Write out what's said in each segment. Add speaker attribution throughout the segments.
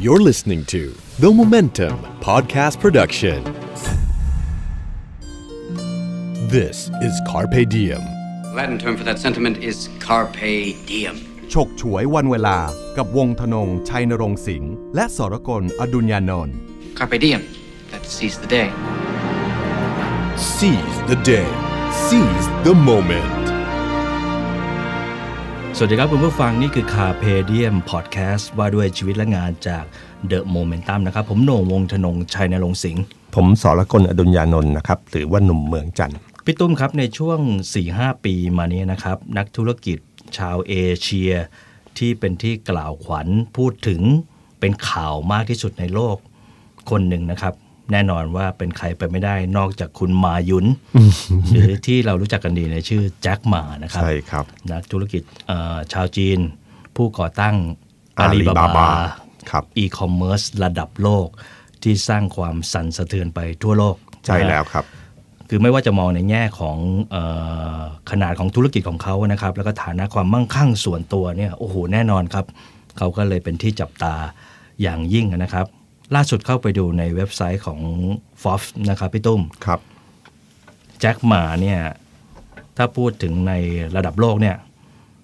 Speaker 1: You're listening to The Momentum Podcast Production. This is Carpe Diem.
Speaker 2: Latin term for that sentiment is carpe diem.
Speaker 3: ฉกฉวยวันเวลากับวงธนง ชัยนรงค์สิงห์และสรกลอดุญญานนท์
Speaker 2: Carpe diem. That seize the day.
Speaker 1: Seize the day. Seize the moment.
Speaker 4: สวัสดีครับคุณผู้ฟังนี่คือ Carpe Diem พอดแคสต์ว่าด้วยชีวิตและงานจาก The Momentum นะครับ ผมโหน่งวงศ์ทนงชัยณรงค์สิงห์
Speaker 5: ผมสรกลอดุลยานนท์นะครับ หรือว่าหนุ่มเมืองจันทร์
Speaker 4: พี่ตุ้มครับในช่วง 4-5 ปีมานี้นะครับ นักธุรกิจชาวเอเชีย ที่เป็นที่กล่าวขวัญพูดถึงเป็นข่าวมากที่สุดในโลกคนหนึ่งนะครับ แน่นอนว่าเป็นใครไปไม่ได้นอกจากคุณหม่าหยุนหรือที่เรารู้จักกันดีในชื่อแจ็คหมานะครับ
Speaker 5: ใช่ครับ
Speaker 4: นักธุรกิจเอ่อชาวจีน ผู้ก่อตั้งอาลีบา
Speaker 5: Alibaba
Speaker 4: บา
Speaker 5: ครับ
Speaker 4: อีคอมเมิร์ซระดับโลกที่สร้างความสั่นสะเทือนไปทั่วโลก
Speaker 5: ใช่
Speaker 4: นะฮะ
Speaker 5: แล้วครับ
Speaker 4: คือไม่ว่าจะมองในแง่ของเออขนาดของธุรกิจของเขานะครับ แล้วก็ฐานะความมั่งคั่งส่วนตัวเนี่ยโอ้โหแน่นอนครับ เขาก็เลยเป็นที่จับตาอย่างยิ่งนะครับ ล่าสุดเข้าไปดูในเว็บไซต์ของ f o f นะครับพี่ตุ้ม
Speaker 5: ครับ
Speaker 4: แจ็คหมาเนี่ยถ้าพูดถึงในระดับโลกเนี่ย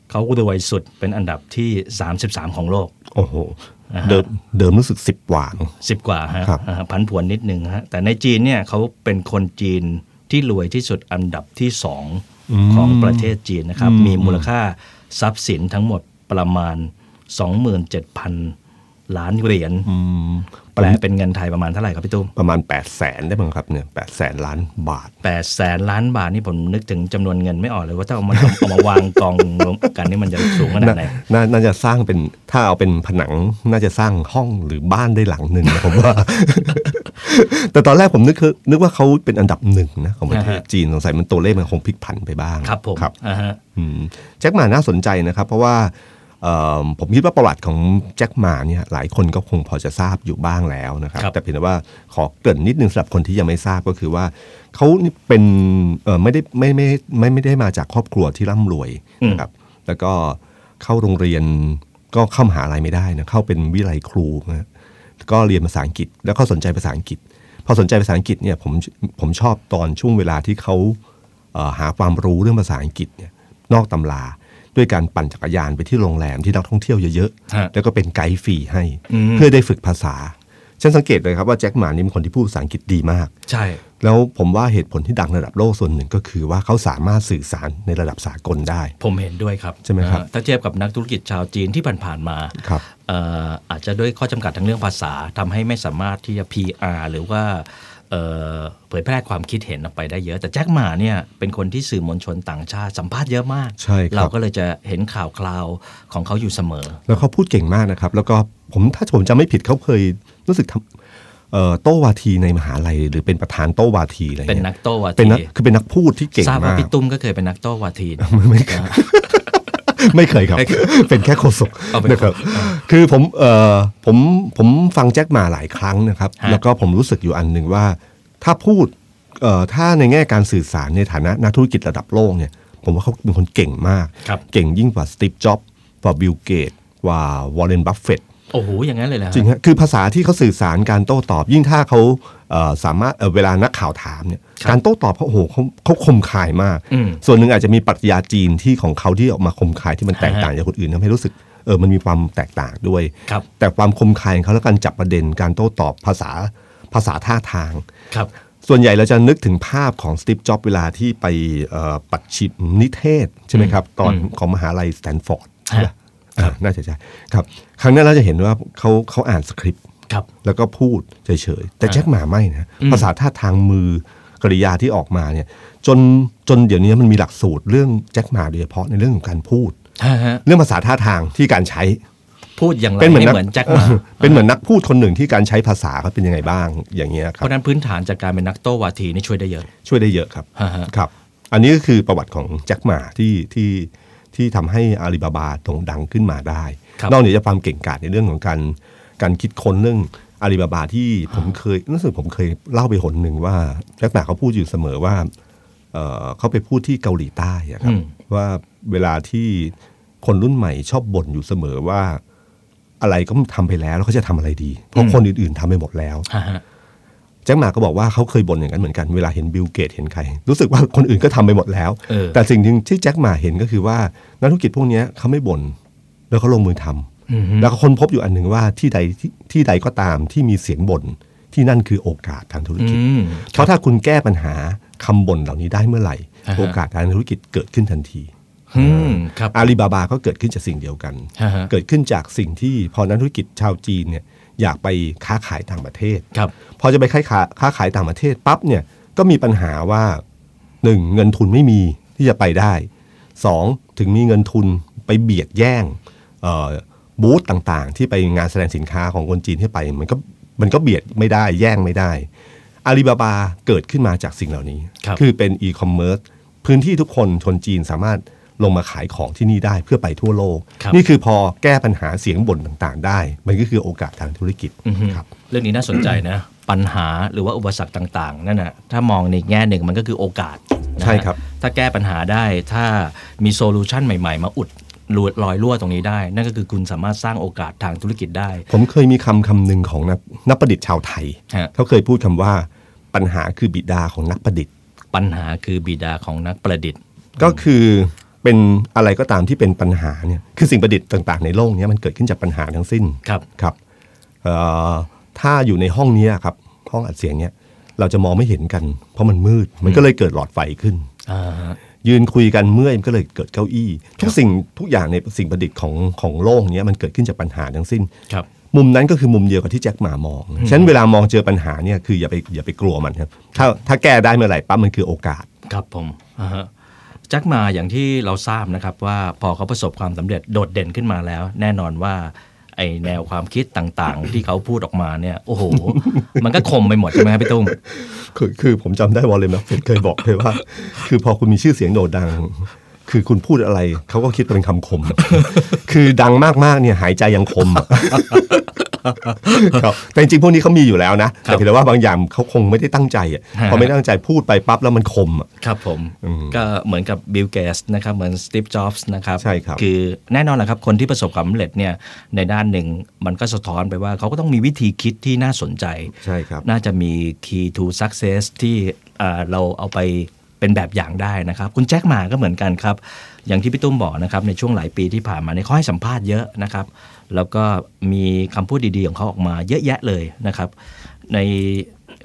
Speaker 4: เขารวยสุดเป็นอันดับที่ 33 ของโลก
Speaker 5: โอ้โห เดิมเดิมรู้สึกสิบกว่าเนอะ
Speaker 4: 10กว่าฮะ
Speaker 5: ครับ
Speaker 4: อ่าพันผวนนิดนึงฮะแต่ในจีนเนี่ยเขาเป็นคนจีนที่รวยที่สุดอันดับที่สองของประเทศจีนนะครับ มีมูลค่าทรัพย์สินทั้งหมดประมาณ 27,000 ล้านเหรียญแปลเป็นเงินไทยประมาณเท่าไหร่ครับพี่ตุ้ม
Speaker 5: ประมาณ8ปดแสนได้มั้งครับเนี่ยแปดแสนล้านบาท
Speaker 4: แปดแสนล้านบาทนี่ผมนึกถึงจำนวนเงินไม่ออกเลยว่าถ้าเอามาเอามาวางกองรวมกันนี่มันจะสูงขนาดไหน
Speaker 5: น่าน่าจะสร้างเป็นถ้าเอาเป็นผนังน่าจะสร้างห้องหรือบ้านได้หลังหนึ่งนะผมว่า แต่ตอนแรกผมนึกคือนึกว่าเขาเป็นอันดับหนึ่งนะของประเทศ
Speaker 4: อ่าฮะ
Speaker 5: จีนสงสัยมันตัวเลขมันคงพลิกผันไปบ้าง
Speaker 4: ครับผม
Speaker 5: ครับ
Speaker 4: อ่าฮะ
Speaker 5: อืมแจ็คหมาน่าสนใจนะครับ เพราะว่าเอ่อ ผมคิดว่าประวัติของแจ็คหมาเนี่ยหลายคนก็คงพอจะทราบอยู่บ้างแล้วนะครับ
Speaker 4: ครับ
Speaker 5: แต่เพียงแต่ว่าขอเกริ่นนิดนึงสำหรับคนที่ยังไม่ทราบก็คือว่าเขานี่เป็นเอ่อไม่ได้ไม่ไม่ไม่ไม่ได้มาจากครอบครัวที่ร่ำรวยนะครับแล้วก็เข้าโรงเรียนก็เข้ามหาลัยไม่ได้นะเข้าเป็นวิไลครูนะก็เรียนภาษาอังกฤษ แล้วก็สนใจภาษาอังกฤษ พอสนใจภาษาอังกฤษเนี่ยผมผมชอบตอนช่วงเวลาที่เขาเอ่อหาความรู้เรื่องภาษาอังกฤษเนี่ยนอกตำรา ด้วยการปั่นจักรยานไปที่โรงแรมที่นักท่องเที่ยวเยอะ
Speaker 4: ฮะ
Speaker 5: ๆ แล้วก็เป็นไกด์ฟรีให้ เพื่อได้ฝึกภาษา ฉันสังเกตเลยครับว่าแจ็คหมานี่เป็นคนที่พูดภาษาอังกฤษดีมาก
Speaker 4: ใช่
Speaker 5: แล้วผมว่าเหตุผลที่ดังระดับโลกส่วนหนึ่งก็คือว่าเขาสามารถสื่อสารในระดับสากลได้
Speaker 4: ผมเห็นด้วยครับ
Speaker 5: ใช่ไหมครับ
Speaker 4: อ่าถ้าเทียบกับนักธุรกิจชาวจีนที่ผ่านๆมา
Speaker 5: ครับ
Speaker 4: เอ่ออาจจะด้วยข้อจำกัดทางเรื่องภาษาทำให้ไม่สามารถที่จะ PR หรือว่า เอ่อเผยแพร่ความคิดเห็นออกไปได้เยอะ แต่แจ็คหมาเนี่ยเป็นคนที่สื่อมวลชนต่างชาติสัมภาษณ์เยอะมาก
Speaker 5: ใช่ครับ
Speaker 4: เราก็เลยจะเห็นข่าวคราวของเขาอยู่เสมอ
Speaker 5: แล้วเขาพูดเก่งมากนะครับ แล้วก็ผมถ้าผมจำไม่ผิดเขาเคยรู้สึกทำเอ่อโต้วาทีในมหาลัยหรือเป็นประธานโต้วาทีอะไร
Speaker 4: เป็น
Speaker 5: เงี้ย
Speaker 4: นักโต้วา
Speaker 5: เป็น
Speaker 4: ที
Speaker 5: นักคือเป็นนักพูดที่เก่ง
Speaker 4: ทราบว่ามา
Speaker 5: ก
Speaker 4: พี่ตุ้มก็เคยเป็นนักโต้วาทีนะ
Speaker 5: ไม่เคยครับ เป็นแค่โฆษก
Speaker 4: เอาเป็น
Speaker 5: นะครับ คือผมเอ่อผมผมฟังแจ็คมาหลายครั้งนะครับ
Speaker 4: ฮะ
Speaker 5: แล้วก็ผมรู้สึกอยู่อันหนึ่งว่า ถ้าพูดเอ่อถ้าในแง่การสื่อสารในฐานะนักธุรกิจระดับโลกเนี่ย ผมว่าเขาเป็นคนเก่งมาก
Speaker 4: ครับ
Speaker 5: เก่งยิ่งกว่าสตีฟจ็อบส์กว่าบิลเกตส์กว่าวอร์เรนบัฟเฟตต์
Speaker 4: โอ้โหอย่างนั้นเลยนะ
Speaker 5: จริงฮะคือภาษาที่เขาสื่อสารการโต้ตอบ ยิ่งถ้าเขาเอ่อสามารถเอ่อเวลานักข่าวถามเนี่ยการโต้ตอบเขาโอ้โหเขาเขาคมคายมาก
Speaker 4: อืม
Speaker 5: ส่วนหนึ่งอาจจะมีปรัชญาจีนที่ของเขาที่ออกมาคมคายที่มันแตกต่าง
Speaker 4: ฮะ
Speaker 5: จากคนอื่นทำให้รู้สึกเออมันมีความแตกต่างด้วย
Speaker 4: ครับ
Speaker 5: แต่ความคมคายของเขาและการจับประเด็นการโต้ตอบภาษาภาษาท่าทาง
Speaker 4: ครับ
Speaker 5: ส่วนใหญ่เราจะนึกถึงภาพของสตีฟจ็อบเวลาที่ไปเอ่อปัดชิมนิเทศใช่ไหมครับ ตอนของมหาลัยสแตนฟอร์ดใช่ไหมอ่า น่าจะใช่ครับ ครั้งนั้นเราจะเห็นว่าเขาเขาอ่านสคริปต์
Speaker 4: ครับ
Speaker 5: แล้วก็พูดเฉยๆแต่แจ็คหมาไม่นะภาษาท่าทางมือกริยาที่ออกมาเนี่ยจนจนเดี๋ยวนี้มันมีหลักสูตรเรื่องแจ็คหมาโดยเฉพาะในเรื่องของการพูด
Speaker 4: ฮะฮะ
Speaker 5: เรื่องภาษาท่าทางที่การใช้
Speaker 4: พูดอย่างไร
Speaker 5: เป็นเหมือน
Speaker 4: ให้
Speaker 5: นัก
Speaker 4: เหมือนแจ็คหมา
Speaker 5: เป็นเหมือนนักพูดคนหนึ่งที่การใช้ภาษาเขาเป็นยังไงบ้างอย่างเงี้ยค
Speaker 4: เพ
Speaker 5: รับ
Speaker 4: ราะฉะนั้นพื้นฐานจากการเป็นนักโต้วาทีนี่ช่วยได้เยอะ
Speaker 5: ช่วยได้เยอะครับ
Speaker 4: ฮะฮะ
Speaker 5: ครับ อันนี้ก็คือประวัติของแจ็คหมาที่ที่ ที่ทำให้อาลีบาบาโด่งดังขึ้นมาได้
Speaker 4: ครับ
Speaker 5: นอกเหนือจากความเก่งกาจในเรื่องของการการคิดค้นเรื่องอาลีบาบาที่ผมเคยรู้สึกผมเคยเล่าไปหนหนึ่งว่าแจ็คหมาเขาพูดอยู่เสมอว่าเอ่อเขาไปพูดที่เกาหลีใต้อะครับ
Speaker 4: อืม
Speaker 5: ว่าเวลาที่คนรุ่นใหม่ชอบบ่นอยู่เสมอว่า อะไรก็ทำไปแล้วแล้วเขาจะทำอะไรดี เพราะคนอื่นๆทำไปหมดแล้ว
Speaker 4: ฮะฮะ
Speaker 5: แจ็คหมาก็บอกว่าเขาเคยบ่นอย่างนั้นเหมือนกันเวลาเห็นบิลเกตเห็นใคร รู้สึกว่าคนอื่นก็ทำไปหมดแล้ว
Speaker 4: เออ
Speaker 5: แต่สิ่งหนึ่งที่แจ็คหมาเห็นก็คือว่านักธุรกิจพวกเนี้ยเขาไม่บ่นแล้วเขาลงมือทำ
Speaker 4: อืม
Speaker 5: แล้วก็ค้นพบอยู่อันหนึ่งว่าที่ใดที่ที่ใดก็ตามที่มีเสียงบ่นที่นั่นคือโอกาสทางธุรกิจ
Speaker 4: อืม
Speaker 5: เพราะถ้าคุณแก้ปัญหาคำบ่นเหล่านี้ได้เมื่อไหร่
Speaker 4: อ่าฮะ
Speaker 5: โอกาสทางธุรกิจเกิดขึ้นทันที
Speaker 4: อืมครับ
Speaker 5: อาลีบาบาก็เกิดขึ้นจากสิ่งเดียวกัน
Speaker 4: ฮะฮะ
Speaker 5: เกิดขึ้นจากสิ่งที่พอนักธุรกิจชาวจีนเนี่ย อยากไปค้าขายต่างประเทศ
Speaker 4: ครับ
Speaker 5: พอจะไปค้าขายค้าขายต่างประเทศปั๊บเนี่ยก็มีปัญหาว่าหนึ่งเงินทุนไม่มีที่จะไปได้สองถึงมีเงินทุนไปเบียดแย่งเอ่อบูธต่างๆ ที่ไปงานแสดงสินค้าของคนจีนที่ไป มันก็มันก็เบียดไม่ได้แย่งไม่ได้อาลีบาบาเกิดขึ้นมาจากสิ่งเหล่านี้
Speaker 4: ครับ
Speaker 5: อเป็นอีคอมเมิร์ซพื้นที่ทุกคนชนจีนสามารถ ลงมาขายของที่นี่ได้เพื่อไปทั่วโลก
Speaker 4: ครับ
Speaker 5: นี่คือพอแก้ปัญหาเสียงบ่นต่างๆ ได้ มันก็คือโอกาสทางธุรกิจ
Speaker 4: อือฮึ
Speaker 5: ครับ
Speaker 4: เรื่องนี้น่าสนใจนะปัญหาหรือว่าอุปสรรคต่างๆนั่นนะถ้ามองในแง่หนึ่งมันก็คือโอกาสนะฮะ
Speaker 5: ใช่ครับ
Speaker 4: ถ้าแก้ปัญหาได้ถ้ามีโซลูชันใหม่ๆ มาอุดรูรอยรั่วตรงนี้ได้ นั่นก็คือคุณสามารถสร้างโอกาสทางธุรกิจได้
Speaker 5: ผมเคยมีคำคำหนึ่งของนักนักประดิษฐ์ชาวไทย
Speaker 4: ฮะ
Speaker 5: เขาเคยพูดคำว่าปัญหาคือบิดาของนักประดิษฐ์
Speaker 4: ปัญหาคือบิดาของนักประดิษฐ์
Speaker 5: ก็คือ เป็นอะไรก็ตามที่เป็นปัญหาเนี่ยคือสิ่งประดิษฐ์ต่าง ๆ ในโลกเนี้มันเกิดขึ้นจากปัญหาทั้งสิ้น
Speaker 4: ครับ
Speaker 5: ครับเอ่อถ้าอยู่ในห้องเนี้ยครับห้องอัดเสียงเนี้ยเราจะมองไม่เห็นกัน เพราะมันมืดมันก็เลยเกิดหลอดไฟขึ้น
Speaker 4: อ่าฮะ
Speaker 5: ยืนคุยกันเมื่อยมันก็เลยเกิดเก้าอี้ ทุกสิ่งทุกอย่างในสิ่งประดิษฐ์ของของโลกเนี้ยมันเกิดขึ้นจากปัญหาทั้งสิ้น
Speaker 4: ครับ
Speaker 5: มุมนั้นก็คือมุมเดียวกับที่แจ็คหมามอง ฉะนั้นเวลามองเจอปัญหาเนี่ยคืออย่าไปอย่าไปกลัวมันครับ ถ้าถ้าแก้ได้เมื่อไหร่ปั๊บมันคือโอกาส
Speaker 4: ครับผมอ่าฮะแจ็คมาอย่างที่เราทราบนะครับว่าพอเขาประสบความสำเร็จโดดเด่นขึ้นมาแล้ว แน่นอนว่าไอแนวความคิดต่างๆ ที่เขาพูดออกมาเนี่ยโอ้โห มันก็คมไปหมดใช่ไหมครับพี่ตุ้ม
Speaker 5: คือคือผมจำได้วอร์เรนบัฟเฟตต์เคยบอกเลยว่า คือพอคุณมีชื่อเสียงโด่งดัง คือคุณพูดอะไร เขาก็คิดเป็นคำคม คือดังมากๆเนี่ยหายใจยังคมอะ ครับแต่จริงๆพวกนี้เขามีอยู่แล้วนะ
Speaker 4: ครับ
Speaker 5: แต่เพียงแต่ว่าบางอย่างเขาคงไม่ได้ตั้งใจอะ
Speaker 4: ฮะ
Speaker 5: พอไม่ตั้งใจพูดไปปั๊บแล้วมันคมอะ
Speaker 4: ครับผม
Speaker 5: อืม
Speaker 4: ก็เหมือนกับบิลเกตส์นะครับเหมือนสตีฟจ็อบส์นะครับ
Speaker 5: ใช่ครับ
Speaker 4: คือแน่นอนแหละครับคนที่ประสบความสำเร็จเนี่ยในด้านหนึ่งมันก็สะท้อนไปว่าเขาก็ต้องมีวิธีคิดที่น่าสนใจ
Speaker 5: ใช่ครับ
Speaker 4: น่าจะมี key to success ที่อ่าเราเอาไปเป็นแบบอย่างได้นะครับ คุณแจ็คหมาก็เหมือนกันครับ อย่างที่พี่ตุ้มบอกนะครับในช่วงหลายปีที่ผ่านมาเนี่ยเขาให้สัมภาษณ์เยอะนะครับ แล้วก็มีคำพูดดีๆ ของเขาออกมาเยอะแยะเลยนะครับ ใน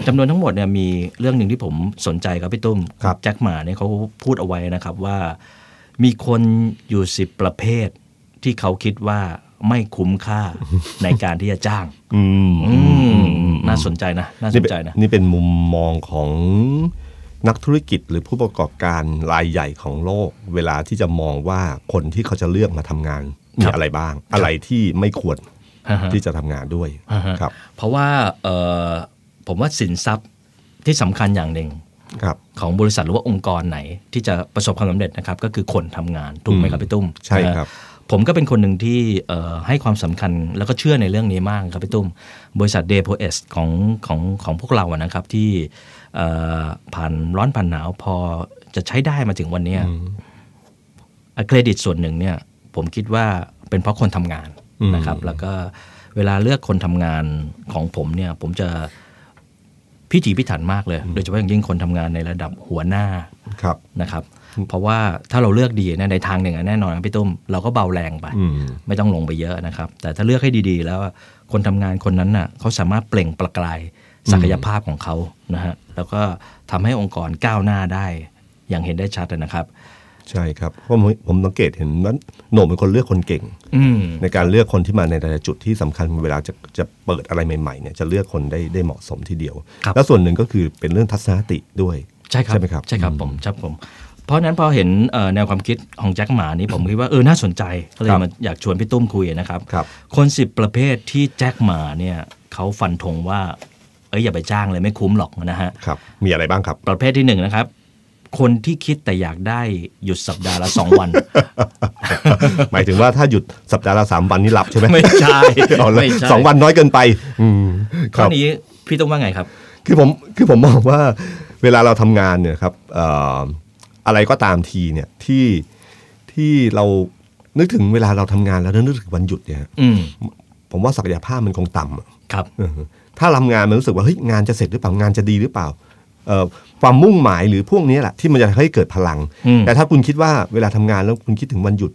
Speaker 4: จำนวนทั้งหมดเนี่ยมีเรื่องหนึ่งที่ผมสนใจครับพี่ตุ้ม
Speaker 5: ครับ
Speaker 4: แจ็คหมาเนี่ยเขาพูดเอาไว้นะครับว่า มีคนอยู่สิบประเภทที่เขาคิดว่าไม่คุ้มค่าในการที่จะจ้าง
Speaker 5: อืม
Speaker 4: อืมน่าสนใจนะน่าส
Speaker 5: นี่
Speaker 4: น
Speaker 5: เป็น
Speaker 4: ใจนะ
Speaker 5: นี่เป็นมุมมองของนักธุรกิจหรือผู้ประกอบการรายใหญ่ของโลก เวลาที่จะมองว่าคนที่เขาจะเลือกมาทำงาน มี
Speaker 4: ครับ
Speaker 5: อะไรบ้าง อะไรที่ไม่ควร
Speaker 4: อ่าฮะ
Speaker 5: ที่จะทำงานด้วย
Speaker 4: อ่าฮะ
Speaker 5: ครับ
Speaker 4: เพราะว่าเอ่อผมว่าสินทรัพย์ที่สำคัญอย่างหนึ่ง
Speaker 5: ครับ
Speaker 4: ของบริษัทหรือว่าองค์กรไหน ที่จะประสบความสำเร็จนะครับ ก็คือคนทำงานถูกไหมครับพี่ตุ้ม
Speaker 5: ใช่ครับ
Speaker 4: นะฮะผมก็เป็นคนหนึ่งที่เอ่อให้ความสำคัญแล้วก็เชื่อในเรื่องนี้มากครับพี่ตุ้ม บริษัทเดโพเอสของของของพวกเราอะนะครับที่เอ่อผ่านร้อนผ่านหนาวพอจะใช้ได้มาถึงวันเนี้ยเครดิตส่วนหนึ่งเนี่ย ผมคิดว่าเป็นเพราะคนทำงาน
Speaker 5: อืม
Speaker 4: นะครับ แล้วก็เวลาเลือกคนทำงานของผมเนี่ย ผมจะพิถีพิถันมากเลย โดยเฉพาะอย่างยิ่งคนทำงานในระดับหัวหน้า
Speaker 5: ครับ
Speaker 4: นะครับ เพราะว่าถ้าเราเลือกดีเนี่ยในทางหนึ่งอะแน่นอนครับพี่ตุ้มเราก็เบาแรงไป
Speaker 5: อืม
Speaker 4: ไม่ต้องลงไปเยอะนะครับ แต่ถ้าเลือกให้ดีๆ แล้วอะคนทำงานคนนั้นน่ะเขาสามารถเปล่งประกายศักยภาพของเขานะฮะแล้วก็ทำให้องค์กรก้าวหน้าได้อย่างเห็นได้ชัดนะครับ
Speaker 5: ใช่ครับเพราะผมผมสังเกตเห็นว่าโหน่งเป็นคนเลือกคนเก่ง
Speaker 4: อืม
Speaker 5: ในการเลือกคนที่มาในแต่ละจุดที่สำคัญเวลาจะจะเปิดอะไรใหม่ๆเนี่ยจะเลือกคนได้ได้เหมาะสมทีเดียว
Speaker 4: ครับ
Speaker 5: แล้วส่วนหนึ่งก็คือเป็นเรื่องทัศนคติด้วย
Speaker 4: ใช่ครับ
Speaker 5: ใช่ไหมครับ
Speaker 4: ใช่ครับ
Speaker 5: อืม
Speaker 4: ผมใช่ผม เพราะฉะนั้นพอเห็นเอ่อแนวความคิดของแจ็คหมานี้ผมคิดว่าเออน่าสนใจก็เลย
Speaker 5: ครับ
Speaker 4: มาอยากชวนพี่ตุ้มคุยนะครับ
Speaker 5: ครับ
Speaker 4: คนสิบประเภทที่แจ็คหมาเนี่ยเขาฟันธงว่าเอ้ยอย่าไปจ้างเลยไม่คุ้มหรอกนะฮะ
Speaker 5: ครับมีอะไรบ้างครับ
Speaker 4: ประเภทที่หนึ่งนะครับ คนที่คิดแต่อยากได้หยุดสัปดาห์ละสองวัน
Speaker 5: หมายถึงว่าถ้าหยุดสัปดาห์ละสามวันนี่หลับใช่ไหม
Speaker 4: ไม่ใช่
Speaker 5: เอาเลย
Speaker 4: ไม่ใช่
Speaker 5: สองวันน้อยเกินไปอืมค
Speaker 4: ข้อ
Speaker 5: รับ
Speaker 4: นี้พี่ต้องว่าไงครับ
Speaker 5: คือผมคือผมมองว่าเวลาเราทำงานเนี่ยครับเอ่ออะไรก็ตามทีเนี่ยที่ที่เรานึกถึงเวลาเราทำงานแล้วนึกถึงวันหยุดเนี่ย
Speaker 4: อืม
Speaker 5: ผมว่าศักยภาพมันคงต่ำอะ
Speaker 4: ครับ
Speaker 5: เออถ้าทำงานมันรู้สึกว่าเฮ้ยงานจะเสร็จหรือเปล่างานจะดีหรือเปล่าเอ่อ ความมุ่งหมายหรือพวกนี้แหละที่มันจะให้เกิดพลัง
Speaker 4: อืม
Speaker 5: แต่ถ้าคุณคิดว่าเวลาทำงานแล้วคุณคิดถึงวันหยุด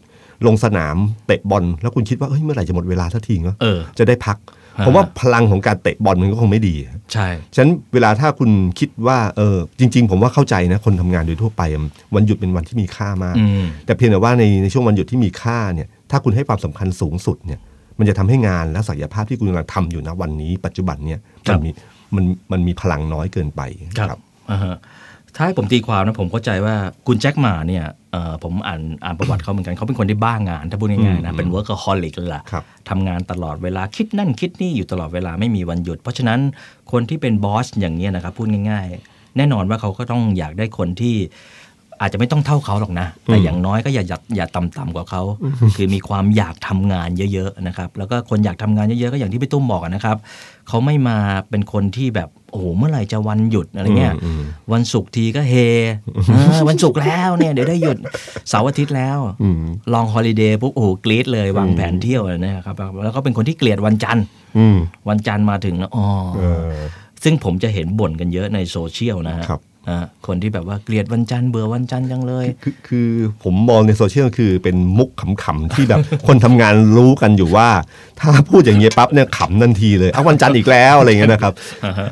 Speaker 5: ลงสนามเตะบอลแล้วคุณคิดว่าเฮ้ยเมื่อไหร่จะหมดเวลาสักทีเนาะ
Speaker 4: เออ
Speaker 5: จะได้พัก
Speaker 4: ฮะ
Speaker 5: ผมว่าพลังของการเตะบอลมันก็คงไม่ดี
Speaker 4: ใช่
Speaker 5: ฉะนั้นเวลาถ้าคุณคิดว่าเออจริง ๆ ผมว่าเข้าใจนะคนทำงานโดยทั่วไปอะวันหยุดเป็นวันที่มีค่ามาก
Speaker 4: อืม
Speaker 5: แต่เพียงแต่ว่าในในช่วงวันหยุดที่มีค่าเนี่ยถ้าคุณให้ความสำคัญสูงสุดเนี่ยมันจะทำให้งานและศักยภาพที่คุณกำลังทำอยู่นะวันนี้ ปัจจุบันเนี่ย
Speaker 4: ครั
Speaker 5: มัน
Speaker 4: บ
Speaker 5: มี มันมันมีพลังน้อยเกินไป
Speaker 4: ครับอ่าฮะถ้าให้ผมตีความนะผมเข้าใจว่าคุณแจ็คหมาเนี่ยเอ่อผมอ่านอ่านประวัติเขาเหมือนกันเขาเป็นคนที่บ้างาน ถ้าพูดง่ายๆนะเป็น workaholic เลยล่ะ
Speaker 5: ครับ
Speaker 4: ทำงานตลอดเวลาคิดนั่นคิดนี่อยู่ตลอดเวลาไม่มีวันหยุด เพราะฉะนั้นคนที่เป็นบอสอย่างนี้ยนะครับพูดง่าย ๆ แน่นอนว่าเขาก็ต้องอยากได้คนที่ อาจจะไม่ต้องเท่าเขาหรอกนะ แต่อย่างน้อยก็อย่าอย่าอย่าต่ำๆกว่าเขา คือมีความอยากทำงานเยอะๆนะครับ แล้วก็คนอยากทำงานเยอะๆก็อย่างที่พี่ตุ้มบอกอะนะครับเขาไม่มาเป็นคนที่แบบโอ้โหเมื่อไหร่จะวันหยุดอะไรเงี้ย
Speaker 5: อืม
Speaker 4: วันศุกร์ทีก็เฮเออวันศุกร์แล้วเนี่ยเดี๋ยวได้หยุดเสาร์อาทิตย์แล้ว
Speaker 5: อืม
Speaker 4: long holiday ปุ๊บโอ้โหกรี๊ดเลยวางแผนเที่ยวเลยนะครับแล้วก็เป็นคนที่เกลียดวันจันทร์
Speaker 5: อืม
Speaker 4: วันจันทร์มาถึงแล้วอ๋อ
Speaker 5: เออ
Speaker 4: ซึ่งผมจะเห็นบ่นกันเยอะในโซเชียลนะฮะ
Speaker 5: ครับ
Speaker 4: อ่าคนที่แบบว่าเกลียดวันจันทร์เบื่อวันจันทร์จังเลย
Speaker 5: คือคือผมมองในโซเชียลคือเป็นมุกขำๆที่แบบ คนทำงานรู้กันอยู่ว่า ถ้าพูดอย่างเงี้ยปั๊บเนี่ยขำทันทีเลยเอาวันจันทร์อีกแล้วอะไรเงี้ยนะครับ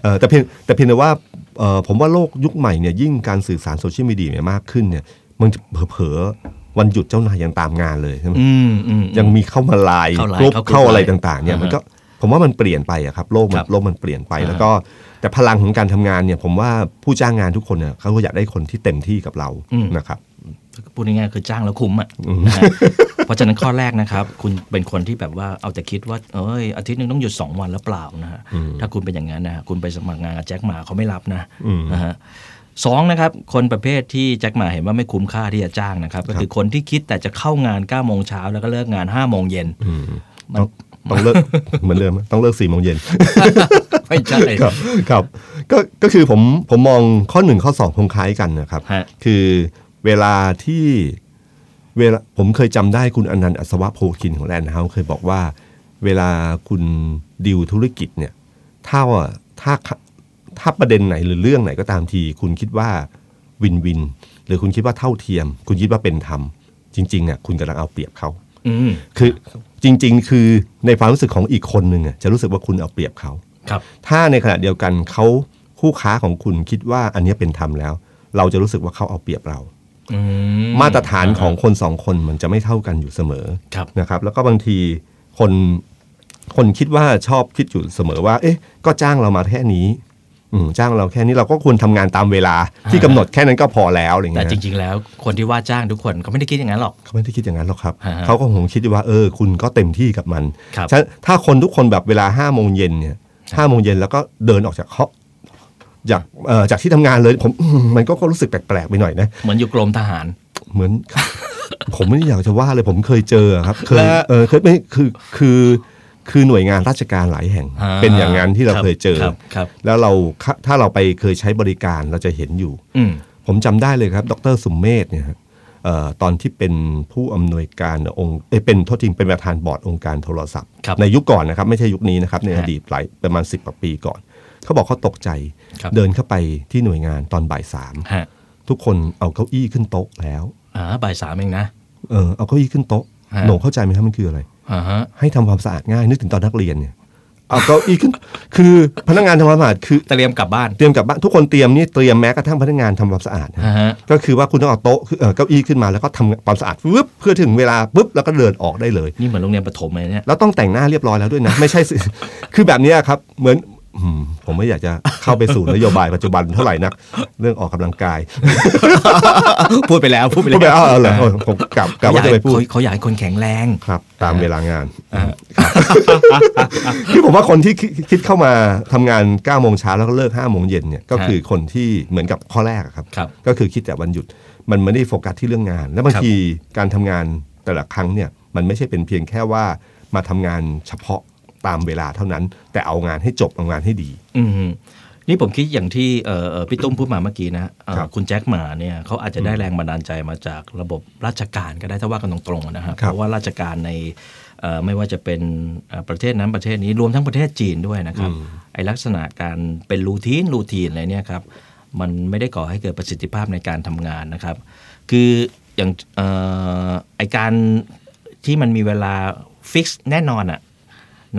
Speaker 5: เออแต่เพียงแต่เพียงแต่ว่าเอ่อผมว่าโลกยุคใหม่เนี่ยยิ่งการสื่อสารโซเชียลมีเดียเนี่ยมากขึ้นเนี่ยมันจะเผลอๆวันหยุดเจ้านายยังตามงานเลยใช่ไหม
Speaker 4: อืมอืม
Speaker 5: ยังมีเข้ามาไลน์
Speaker 4: เข้าไลน์
Speaker 5: กรุ๊ป
Speaker 4: เข้ากรุ๊ป
Speaker 5: เข้าอะไร
Speaker 4: ไลน์
Speaker 5: ต่าง ๆ เนี่ย
Speaker 4: อ่าฮะ
Speaker 5: มันก็ผมว่ามันเปลี่ยนไปอะครับ โลกมั
Speaker 4: ครับ
Speaker 5: โลกมันเปลี่ยนไป
Speaker 4: อ่าฮะ
Speaker 5: แล้วก็ แต่พลังของการทำงานเนี่ยผมว่าผู้จ้างงานทุกคนเนี่ยเขาก็อยากได้คนที่เต็มที่กับเรานะครับ
Speaker 4: พูดง่ายๆคือจ้างแล้วคุ้มอะ
Speaker 5: อืม
Speaker 4: นะฮะเพราะฉะนั้นข้อแรกนะครับ คุณเป็นคนที่แบบว่าเอาแต่คิดว่าเอ้ยอาทิตย์หนึงต้องหยุด 2 วันแล้วเปล่านะฮะถ้าคุณเป็นอย่างนั้นนะฮะคุณไปสมัครงานกับแจ็คหมาเขาไม่รับนะ
Speaker 5: อืม
Speaker 4: นะฮะสองนะครับ คนประเภทที่แจ็คหมาเห็นว่าไม่คุ้มค่าที่จะจ้างนะครับ ก็คือคนที่คิดแต่จะเข้างาน9ก้าโมงเช้าแล้วก็เลิกงาน5้าโมงเย็นมัน
Speaker 5: ต้องต้องเลิกเหมือนเดิมไหมต้องเลิกสี่โมงเย็น
Speaker 4: ไม่ใช่
Speaker 5: ครับครับก็ก็คือผมผมมองข้อหนึ่งข้อสองคงคล้ายกันนะครับ
Speaker 4: ฮะ
Speaker 5: คือเวลาที่เวลาผมเคยจำได้คุณอนันต์อัศวโภคินของแลนด์เฮาส์เคยบอกว่า เวลาคุณดิวธุรกิจเนี่ยถ้าว่าถ้าถ้าประเด็นไหนหรือเรื่องไหนก็ตามที คุณคิดว่า win-win หรือคุณคิดว่าเท่าเทียม คุณคิดว่าเป็นธรรมจริงๆอะคุณกำลังเอาเปรียบเขา
Speaker 4: อืม
Speaker 5: คือ จริง ๆ คือในความรู้สึกของอีกคนหนึ่งอะจะรู้สึกว่าคุณเอาเปรียบเขา
Speaker 4: ครับ
Speaker 5: ถ้าในขณะเดียวกันเขาคู่ค้าของคุณคิดว่าอันเนี้ยเป็นธรรมแล้ว เราจะรู้สึกว่าเขาเอาเปรียบเรา
Speaker 4: อื
Speaker 5: มาตรฐานของคนสองคนมันจะไม่เท่ากันอยู่เสมอ
Speaker 4: ครับ
Speaker 5: นะครับ แล้วก็บางทีคนคนคิดว่าชอบคิดอยู่เสมอว่า เอ๊ะ ก็จ้างเรามาแค่นี้อืม จ้างเราแค่นี้เราก็ควรทำงานตามเวลาที่กำหนดแค่นั้นก็พอแล้วอะไร
Speaker 4: แต่
Speaker 5: เงี้ย
Speaker 4: จริง ๆ แล้วคนที่ว่าจ้างทุกคนเขาไม่ได้คิดอย่างนั้นหรอก
Speaker 5: เขาไม่ได้คิดอย่างนั้นหรอกครับ
Speaker 4: ฮะ
Speaker 5: เขาก็คงคิดว่าเออ คุณก็เต็มที่กับมัน
Speaker 4: ครับ
Speaker 5: ฉะนั้นถ้าคนทุกคนแบบเวลาห้าโมงเย็นเนี่ยห้าโมงเย็นแล้วก็เดินออกจากเขาจากเอ่อจากที่ทำงานเลยผมอืมมันก็ก็รู้สึกแปลกๆไปหน่อยนะ
Speaker 4: เหมือนอยู่กรมทหาร
Speaker 5: เหมือน ผมไม่ได้อยากจะว่าเลยผมเคยเจอครับ เคย
Speaker 4: แล้ว
Speaker 5: เออเคยไม่คือคือ คือหน่วยงานราชการหลายแห่ง
Speaker 4: อ่า
Speaker 5: เป็นอย่างนั้นที่เรา
Speaker 4: ครับ
Speaker 5: เคยเจอ
Speaker 4: ครับครับ
Speaker 5: แล้วเราถ้าเราไปเคยใช้บริการเราจะเห็นอยู่
Speaker 4: อืม
Speaker 5: ผมจำได้เลยครับ ดรสุมเมธเนี่ยฮะเอ่อตอนที่เป็นผู้อำนวยการองค์เอ้ยเป็นโทษจริงเป็นประธานบอร์ดองค์การโทรศัพท์
Speaker 4: ครับ
Speaker 5: ในยุคก่อนนะครับ ไม่ใช่ยุคนี้นะครับ ใน
Speaker 4: ฮะ
Speaker 5: อดีตหลายประมาณสิบกว่าปีก่อน เขาบอกเขาตกใจ
Speaker 4: ครับ
Speaker 5: เดินเข้าไปที่หน่วยงานตอนบ่ายสาม
Speaker 4: ฮะ
Speaker 5: ทุกคนเอาเก้าอี้ขึ้นโต๊ะแล้ว
Speaker 4: อ่าบ่ายสามเองนะ
Speaker 5: เออเอาเก้าอี้ขึ้นโต๊ะ
Speaker 4: ฮะ
Speaker 5: โหน่งเข้าใจไหมครับมันคืออะไร
Speaker 4: อ่าฮะ
Speaker 5: ให้ทำความสะอาดง่าย นึกถึงตอนนักเรียนเนี่ยเอาเก้าอี้ขึ้นคือพนักงานทำความสะอาดคือ
Speaker 4: เตรียมกลับบ้าน
Speaker 5: เตรียมกลับบ้านทุกคนเตรียมนี่เตรียมแม้กระทั่งพนักงานทำความสะอาดนะ
Speaker 4: อ่าฮะ
Speaker 5: ก็คือว่าคุณต้องเอาโต๊ะคือเอ่อเก้าอี้ขึ้นมาแล้วก็ทำความสะอาดปึ๊บเพื่อถึงเวลาปุ๊บแล้วก็เดินออกได้เลย
Speaker 4: นี่เหมือนโรงเรียนประถมเลยเนี่ย
Speaker 5: แล้วต้องแต่งหน้าเรียบร้อยแล้วด้วยนะ ไม่ใช่สิคือแบบเนี้ยครับเหมือนอืม ผมไม่อยากจะเข้าไปสู่นโยบายปัจจุบันเท่าไหร่นัก เรื่องออกกำลังกาย
Speaker 4: พูดไปแล้วพูดไป
Speaker 5: พูดไป
Speaker 4: แล้ว
Speaker 5: เอาเอาเลยเอาผมกลับกลับว่าจะไปพูด
Speaker 4: เขาเขาอยากให้คนแข็งแรง
Speaker 5: ครับ ตามเวลางาน
Speaker 4: อ่า
Speaker 5: คือผมว่าคนที่คิดคิดเข้ามาทำงาน9ก้าโมงเช้าแล้วก็เลิก5้าโมงเย็นเนี่ยก็คือคนที่เหมือนกับข้อแรกอะครับ
Speaker 4: ครับ
Speaker 5: ก็คือคิดแต่วันหยุดมันไม่ได้โฟกัสที่เรื่องงาน แล้วบาง
Speaker 4: ครับ
Speaker 5: ทีการทำงานแต่ละครั้งเนี่ยมันไม่ใช่เป็นเพียงแค่ว่ามาทำงานเฉพาะ ตามเวลาเท่านั้น แต่เอางานให้จบเอางานให้ดี
Speaker 4: อืมนี่ผมคิดอย่างที่เอ่อเอ่อพี่ตุ้มพูดมาเมื่อกี้นะเอ่อ
Speaker 5: ครับ
Speaker 4: คุณแจ็คหมาเนี่ยเขาอาจจะได้แรงบันดาลใจมาจากระบบราชการก็ได้ถ้าว่ากันตรงๆนะครับ
Speaker 5: ครับ
Speaker 4: เพราะว่าราชการในเอ่อไม่ว่าจะเป็นเอ่อประเทศนั้นประเทศนี้รวมทั้งประเทศจีนด้วยนะครับไอลักษณะการเป็นรูทีนรูทีนอะไรเนี่ยครับมันไม่ได้ก่อให้เกิดประสิทธิภาพในการทำงานนะครับ คืออย่างเอ่อไอการที่มันมีเวลา fix แน่นอนอะ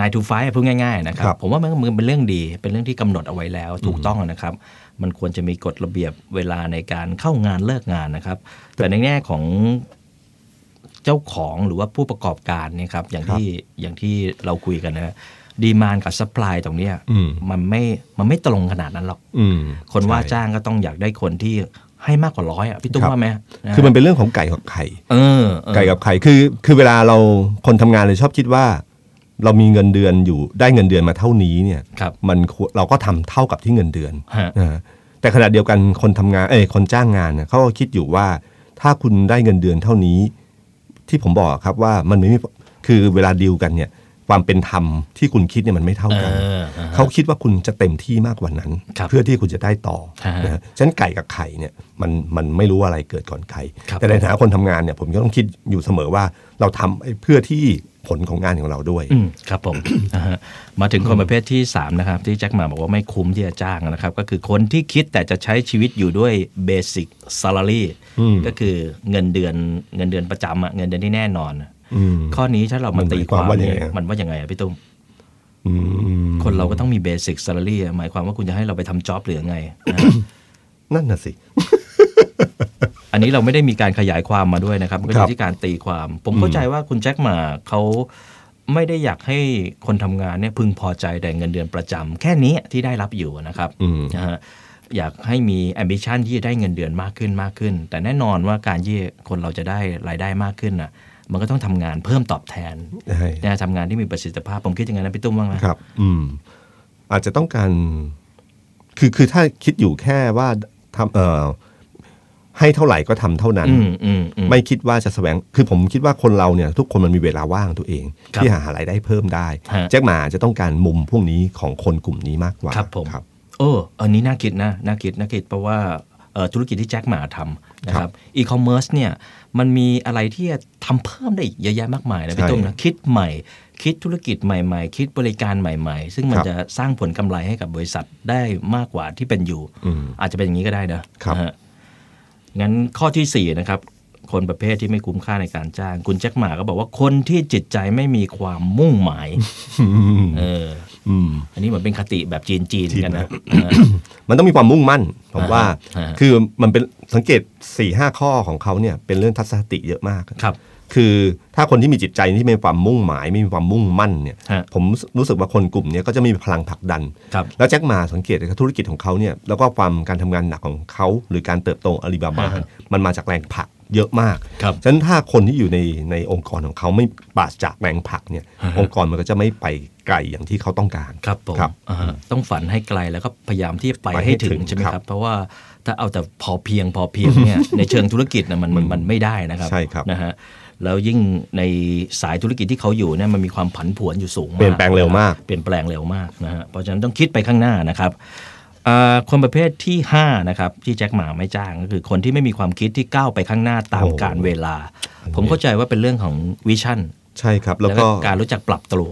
Speaker 4: 9 to 5พูดง่ายๆนะครับ
Speaker 5: ครับ
Speaker 4: ผมว่ามันมันเป็นเรื่องดี เป็นเรื่องที่กำหนดเอาไว้แล้วถูกต้องนะครับ มันควรจะมีกฎระเบียบเวลาในการเข้างานเลิกงานนะครับ แต่ในแง่ของเจ้าของหรือว่าผู้ประกอบการเนี่ยครับอย่างที่อย่างที่เราคุยกันนะ demand กับ supply ตรงเนี้ย
Speaker 5: อืม
Speaker 4: มันไม่มันไม่ตรงขนาดนั้นหรอก
Speaker 5: อืม
Speaker 4: คนว่า
Speaker 5: ใช่
Speaker 4: จ้างก็ต้องอยากได้คนที่ให้มากกว่าร้อยอะพี่ตุ้ม
Speaker 5: ครับ
Speaker 4: ว่าไหมะ
Speaker 5: คือมันเป็นเรื่องของไก่กับไข่
Speaker 4: เออเออ
Speaker 5: ไก่กับไข่คือ คือเวลาเราคนทำงานเลยชอบคิดว่า เรามีเงินเดือนอยู่ได้เงินเดือนมาเท่านี้เนี่ย
Speaker 4: ครับ
Speaker 5: มันควรเราก็ทำเท่ากับที่เงินเดือน
Speaker 4: ฮะ
Speaker 5: นะฮะแต่ขณะเดียวกันคนทำงานเอ้ยคนจ้างงานเนี่ยเขาก็คิดอยู่ว่า ถ้าคุณได้เงินเดือนเท่านี้ ที่ผมบอกครับว่ามันไม่มีคือเวลาดีลกันเนี่ย ความเป็นธรรมที่คุณคิดเนี่ยมันไม่เท่ากัน
Speaker 4: เอออ่าฮะ
Speaker 5: เขาคิดว่าคุณจะเต็มที่มากกว่านั้น
Speaker 4: ครับ
Speaker 5: เพื่อที่คุณจะได้ต่อ
Speaker 4: ฮะ
Speaker 5: นะฮะฉะนันไก่กับไข่เนี่ยมันมันไม่รู้อะไรเกิดก่อนไข่
Speaker 4: ครับ
Speaker 5: แต่ในฐานะคนทำงานเนี่ยผมก็ต้องคิดอยู่เสมอว่าเราทำเพื่อที่ผลของงานของเราด้วย
Speaker 4: อืมครับผมนะฮะมาถึงคนประเภทที่ 3 นะครับ ที่แจ็คหมาบอกว่าไม่คุ้มที่จะจ้างนะครับ ก็คือคนที่คิดแต่จะใช้ชีวิตอยู่ด้วยเบสิก salary
Speaker 5: อืม
Speaker 4: ก็คือเงินเดือนเงินเดือนประจำอะเงินเดือนที่แน่นอนอะ
Speaker 5: อืม
Speaker 4: ข้อนี้ถ้าเรามา
Speaker 5: มันห
Speaker 4: ตี
Speaker 5: มาย
Speaker 4: ความ
Speaker 5: ความว่า
Speaker 4: เนี่ย
Speaker 5: ยังไงอะ
Speaker 4: มันว่ายังไงอะพี่ตุ้ม
Speaker 5: อืม
Speaker 4: คนเราก็ต้องมีเบสิก salary อะหมายความว่าคุณจะให้เราไปทำจ็อบหรือไงนะฮะ
Speaker 5: นั่นน่ะสิ
Speaker 4: อันนี้เราไม่ได้มีการขยายความมาด้วยนะครับมันก็อ
Speaker 5: ครับ
Speaker 4: ยู่ที่การตีความ ผมเข้าใจว่าคุณแจ็คหมาเขาไม่ได้อยากให้คนทำงานเนี่ยพึงพอใจแต่เงินเดือนประจำแค่นี้ที่ได้รับอยู่นะครับ
Speaker 5: อืม
Speaker 4: นะฮะอยากให้มี ambition ที่จะได้เงินเดือนมากขึ้นมากขึ้น แต่แน่นอนว่าการที่คนเราจะได้รายได้มากขึ้นน่ะ มันก็ต้องทำงานเพิ่มตอบแทน
Speaker 5: ใช่
Speaker 4: นะทำงานที่มีประสิทธิภาพ ผมคิดอย่างนั้นนะพี่ตุ้มบ้างไหม
Speaker 5: ครับ อืม อาจจะต้องการ คือคือถ้าคิดอยู่แค่ว่าทำเอ่อให้เท่าไหร่ก็ทำเท่านั้น
Speaker 4: อืมอืมอืม
Speaker 5: ไม่คิดว่าจะแสวง คือผมคิดว่าคนเราเนี่ย ทุกคนมันมีเวลาว่างตัวเอง
Speaker 4: ครับ
Speaker 5: ที่หารายได้เพิ่มได้
Speaker 4: ฮะ
Speaker 5: แจ็คหมาจะต้องการมุมพวกนี้ของคนกลุ่มนี้มากกว่า
Speaker 4: ครับผม
Speaker 5: ครับ
Speaker 4: โอ้อันนี้น่าคิดนะน่าคิดน่าคิดเพราะว่าเอ่อธุรกิจที่แจ็คหมาทำนะค
Speaker 5: ครั
Speaker 4: รับบอีคอมเมิร์ซเนี่ย มันมีอะไรที่จะทำเพิ่มได้อีกเยอะแยะมากมายนะพี่
Speaker 5: ใช่
Speaker 4: ตุ้มนะคิดใหม่ คิดธุรกิจใหม่ ๆ คิดบริการใหม่ ๆ ซึ่งมัน
Speaker 5: ครับ
Speaker 4: จะสร้างผลกำไรให้กับบริษัทได้มากกว่าที่เป็นอยู่
Speaker 5: อืม
Speaker 4: อาจจะเป็นอย่างนี้ก็ได้นะครับนะฮะงั้นข้อที่4นะครับ คนประเภทที่ไม่คุ้มค่าในการจ้าง คุณแจ็คหมาก็บอกว่าคนที่จิตใจไม่มีความมุ่งหมายเออ
Speaker 5: อืม
Speaker 4: อันนี้เหมือนเป็นคติแบบจีนๆกันนะ
Speaker 5: มันต้องมีความมุ่งมั่นผมว่า
Speaker 4: อ่าฮะ
Speaker 5: คือมันเป็นสังเกต4ี่ห้าข้อของเขาเนี่ยเป็นเรื่องทัศนคติเยอะมาก
Speaker 4: ครับ
Speaker 5: คือถ้าคนที่มีจิตใจที่มีความมุ่งหมาย ไม่มีความมุ่งมั่นเนี่ย
Speaker 4: ฮะ
Speaker 5: ผมรู้สึกว่าคนกลุ่มเนี้ยก็จะมีพลังผลักดัน
Speaker 4: ครับ
Speaker 5: แล้วแจ็คหมาสังเกตนะครับธุรกิจของเขาเนี่ยแล้วก็ความการทำงานหนักของเขาหรือการเติบโตอาลีบาบา
Speaker 4: ฮะ
Speaker 5: มันมาจากแรงผลัก เยอะมาก
Speaker 4: ครับ
Speaker 5: ฉะนั้นถ้าคนที่อยู่ในในองค์กรของเขาไม่ปราศจากแรงผลักเนี่ย
Speaker 4: ฮะ
Speaker 5: องค์กรมันก็จะไม่ไปไกลอย่างที่เขาต้องการ
Speaker 4: ครับผม
Speaker 5: ครับ
Speaker 4: อ่าฮะต้องฝันให้ไกลแล้วก็พยายามที่จะไป
Speaker 5: ไปให้
Speaker 4: ให้ถึ
Speaker 5: ถึ
Speaker 4: ง
Speaker 5: ง
Speaker 4: ใช่ไหม
Speaker 5: ครับ
Speaker 4: ครับ เพราะว่าถ้าเอาแต่พอเพียงพอเพียงเนี่ยในเชิงธุรกิจนะมันมันมันไม่ได้นะครับ
Speaker 5: ใช่ครับ
Speaker 4: นะฮะแล้วยิ่งในสายธุรกิจที่เขาอยู่เนี่ยมันมีความผันผวนอยู่สูงมาก
Speaker 5: เปลี่ยนแปลงเร็วมาก
Speaker 4: เปลี่ยนแปลงเร็วมากนะฮะเพราะฉะนั้นต้องคิดไปข้างหน้านะครับอ่า คนประเภทที่ 5 นะครับ ที่แจ็คหมาไม่จ้างก็คือคนที่ไม่มีความคิดที่ก้าวไปข้างหน้าตาม
Speaker 5: โอ้
Speaker 4: การเวลา ผมเข้าใจว่าเป็นเรื่องของ vision
Speaker 5: ใช่ครับ แล้วก็
Speaker 4: แล้ว
Speaker 5: ก็
Speaker 4: การรู้จักปรับตัว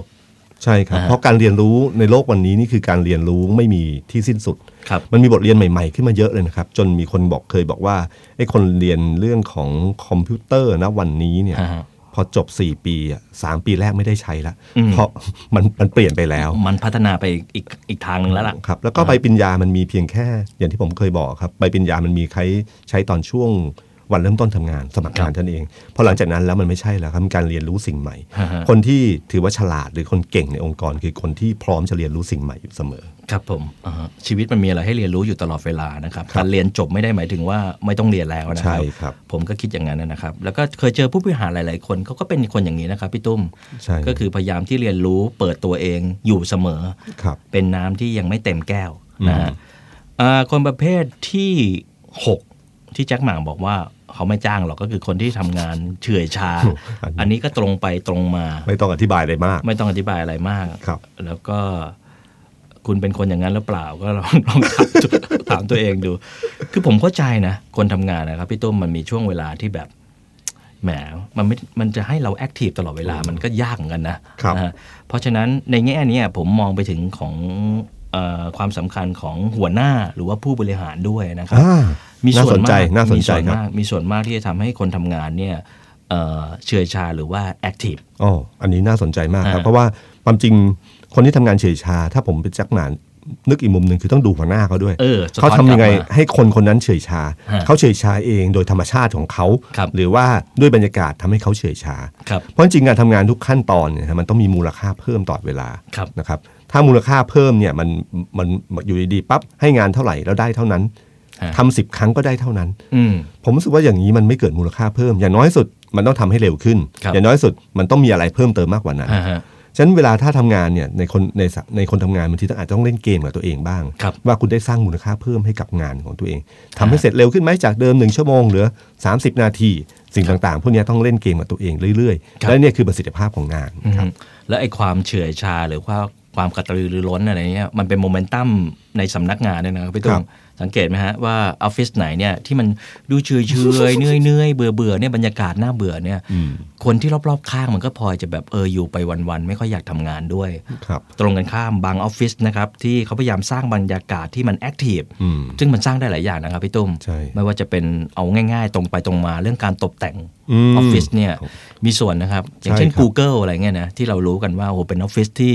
Speaker 5: ใช่ครับ
Speaker 4: อ่าฮะ
Speaker 5: เพราะการเรียนรู้ในโลกวันนี้นี่คือการเรียนรู้ไม่มีที่สิ้นสุด
Speaker 4: ครับ
Speaker 5: มันมีบทเรียนใหม่ๆ ขึ้นมาเยอะเลยนะครับ จนมีคนบอกเคยบอกว่าไอ้คนเรียนเรื่องของคอมพิวเตอร์นะวันนี้เนี่ย
Speaker 4: อ่าฮะ
Speaker 5: พอจบ 4 ปีอะสามปีแรกไม่ได้ใช้ละ
Speaker 4: อืม
Speaker 5: เพราะมันมันเปลี่ยนไปแล้ว
Speaker 4: มันพัฒนาไปอีกอีกทางหนึ่งแล้วล่ะ
Speaker 5: ครับแล้วก็ใบปริญญามันมีเพียงแค่ อย่างที่ผมเคยบอกครับใบปริญญามันมีใช้ใช้ตอนช่วง วันเริ่มต้นทำงานสมัครงานท่านเองพอหลังจากนั้นแล้วมันไม่ใช่แล้วครับมันการเรียนรู้สิ่งใหม่
Speaker 4: ฮะฮะ
Speaker 5: คนที่ถือว่าฉลาดหรือคนเก่งในองค์กร คือคนที่พร้อมจะเรียนรู้สิ่งใหม่อยู่เสมอ
Speaker 4: ครับผมอ่าฮะชีวิตมันมีอะไรให้เรียนรู้อยู่ตลอดเวลานะครับ
Speaker 5: ครับ
Speaker 4: การเรียนจบไม่ได้หมายถึงว่าไม่ต้องเรียนแล้วนะค
Speaker 5: ใช่
Speaker 4: รับ
Speaker 5: ครับ
Speaker 4: ผมก็คิดอย่างนั้นนะครับ แล้วก็เคยเจอผู้บริหารหลาย ๆ คนเขาก็เป็นคนอย่างนี้นะครับพี่ตุ้ม
Speaker 5: ใช่
Speaker 4: ก็คือพยายามที่เรียนรู้เปิดตัวเองอยู่เสมอ
Speaker 5: ครับ
Speaker 4: เป็นน้ำที่ยังไม่เต็มแก้วนะฮะอ่าคนประเภทที่ 6 ที่แจ็คหม่างบอกว่าเขาไม่จ้างหรอกก็คือคนที่ทำงานเฉื่อยชา อันนี้ก็ตรงไปตรงมา
Speaker 5: ไม่ต้องอธิบายอะไรมาก
Speaker 4: ไม่ต้องอธิบายอะไรมาก
Speaker 5: ครับ
Speaker 4: แล้วก็คุณเป็นคนอย่างนั้นหรือเปล่าก็ลองลองถามตัวถามตัวเองดู คือผมเข้าใจนะ คนทำงานนะครับ พี่ตุ้มมันมีช่วงเวลาที่แบบแหมมันไม่มันจะให้เราแอคทีฟตลอดเวลามันก็ยากเหมือนกันนะครับนะฮะเพราะฉะนั้นในแง่เนี้ยผมมองไปถึงของเออ ความสำคัญของหัวหน้าหรือว่าผู้บริหารด้วยนะครับ
Speaker 5: อ่า
Speaker 4: มีส่วน
Speaker 5: น่าสนใจ
Speaker 4: มาก
Speaker 5: น่าสนใจ
Speaker 4: มีส่วน
Speaker 5: ครับ
Speaker 4: มากมีส่วนมากที่จะทำให้คนทำงานเนี่ยเอ่อเฉื่อยชาหรือว่าแอคทีฟ
Speaker 5: อ๋ออันนี้น่าสนใจมากครับ
Speaker 4: อ่า
Speaker 5: เพราะว่าความจริงคนที่ทำงานเฉยชา ถ้าผมเป็นแจ็คหมานนึกอีกมุมหนึ่งคือต้องดูหัวหน้าเขาด้วย
Speaker 4: เออสะท้อน
Speaker 5: เขาทำยังไง
Speaker 4: กลับมา
Speaker 5: ให้คนคนนั้นเฉยชา
Speaker 4: ฮะ
Speaker 5: เขาเฉยชาเองโดยธรรมชาติของเขา
Speaker 4: ครับ
Speaker 5: หรือว่าด้วยบรรยากาศทำให้เขาเฉยชา
Speaker 4: ครับ
Speaker 5: เพราะจริงๆการทำงานทุกขั้นตอนเนี่ยมันต้องมีมูลค่าเพิ่มตลอดเวลา
Speaker 4: ครับ
Speaker 5: นะครับ ถ้ามูลค่าเพิ่มเนี่ยมันมันอยู่ดีๆปั๊บให้งานเท่าไหร่แล้วได้เท่านั้น
Speaker 4: ฮะ
Speaker 5: ทำสิบครั้งก็ได้เท่านั้น
Speaker 4: อืม
Speaker 5: ผมรู้สึกว่าอย่างนี้มันไม่เกิดมูลค่าเพิ่ม อย่างน้อยสุดมันต้องทำให้เร็วขึ้น
Speaker 4: ครับ
Speaker 5: อย่างน้อยสุดมันต้องมีอะไรเพิ่มเติมมากกว่านั้น
Speaker 4: ฮะฮะ
Speaker 5: ฉะนั้นเวลาถ้าทำงานเนี่ยในคนในสในคนทำงานบางทีต้องอาจจะต้องเล่นเกมกับตัวเองบ้าง
Speaker 4: ครับ
Speaker 5: ว่าคุณได้สร้างมูลค่าเพิ่มให้กับงานของตัวเองทำให้เสร็จเร็วขึ้นไหมจากเดิมหนึ่งชั่วโมงเหลือ 30 นาที สิ่งต่างๆ พวกนี้ต้องเล่นเกมกับตัวเองเรื่อยๆ
Speaker 4: ครับ
Speaker 5: ๆและเนี่ยคือประสิทธิภาพของงาน
Speaker 4: อืม
Speaker 5: ครับ
Speaker 4: แล้วไอ้ความเฉื่อยชาหรือว่า ความกระตือรือร้นอะไรเนี้ยมันเป็นโมเมนตัมในสำนักงานเนี่ยนะครับพี่ตุ้ม
Speaker 5: ครับ
Speaker 4: สังเกตไหมฮะว่าออฟฟิศไหนเนี่ยที่มันดูเฉยเฉยๆเนื่อยเนื่อยๆเบื่อเบื่อๆเนี่ยบรรยากาศน่าเบื่อเนี่ย
Speaker 5: อืม
Speaker 4: คนที่รอบๆข้างมันก็พลอยจะแบบเอออยู่ไปวันๆไม่ค่อยอยากทำงานด้วย
Speaker 5: ครับ
Speaker 4: ตรงกันข้ามบางออฟฟิศนะครับที่เขาพยายามสร้างบรรยากาศที่มัน active อื
Speaker 5: ม
Speaker 4: ซึ่งมันสร้างได้หลายอย่างนะครับพี่ตุ้ม
Speaker 5: ใช่
Speaker 4: ไม่ว่าจะเป็นเอาง่ายๆ ตรงไปตรงมาเรื่องการตกแต่ง
Speaker 5: อืม
Speaker 4: ออฟฟิศเนี่ยมีส่วนนะครับ อย่างเช่น
Speaker 5: ใช่ครับ
Speaker 4: Google อะไรเงี้ยนะที่เรารู้กันว่าโอ้โหเป็นออฟฟิศที่